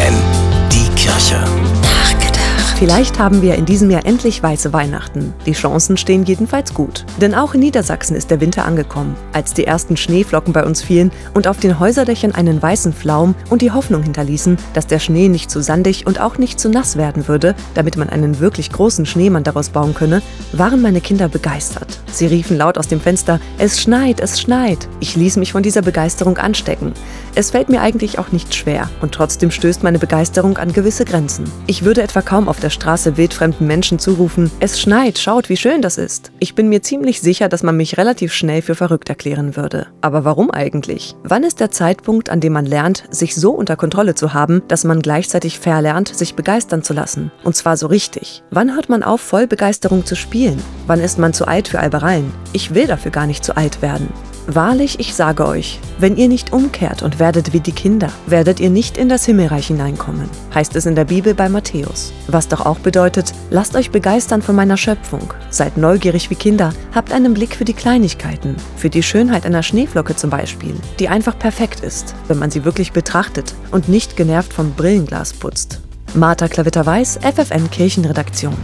FFN, die Kirche. Vielleicht haben wir in diesem Jahr endlich weiße Weihnachten. Die Chancen stehen jedenfalls gut. Denn auch in Niedersachsen ist der Winter angekommen. Als die ersten Schneeflocken bei uns fielen und auf den Häuserdächern einen weißen Flaum und die Hoffnung hinterließen, dass der Schnee nicht zu sandig und auch nicht zu nass werden würde, damit man einen wirklich großen Schneemann daraus bauen könne, waren meine Kinder begeistert. Sie riefen laut aus dem Fenster, es schneit, es schneit. Ich ließ mich von dieser Begeisterung anstecken. Es fällt mir eigentlich auch nicht schwer und trotzdem stößt meine Begeisterung an gewisse Grenzen. Ich würde etwa kaum auf der der Straße wildfremden Menschen zurufen, es schneit, schaut, wie schön das ist. Ich bin mir ziemlich sicher, dass man mich relativ schnell für verrückt erklären würde. Aber warum eigentlich? Wann ist der Zeitpunkt, an dem man lernt, sich so unter Kontrolle zu haben, dass man gleichzeitig verlernt, sich begeistern zu lassen? Und zwar so richtig. Wann hört man auf, voll Begeisterung zu spielen? Wann ist man zu alt für Albereien? Ich will dafür gar nicht zu alt werden. Wahrlich, ich sage euch, wenn ihr nicht umkehrt und werdet wie die Kinder, werdet ihr nicht in das Himmelreich hineinkommen, heißt es in der Bibel bei Matthäus. Was doch auch bedeutet, lasst euch begeistern von meiner Schöpfung, seid neugierig wie Kinder, habt einen Blick für die Kleinigkeiten, für die Schönheit einer Schneeflocke zum Beispiel, die einfach perfekt ist, wenn man sie wirklich betrachtet und nicht genervt vom Brillenglas putzt. Martha Klavitter-Weiß, FFN Kirchenredaktion.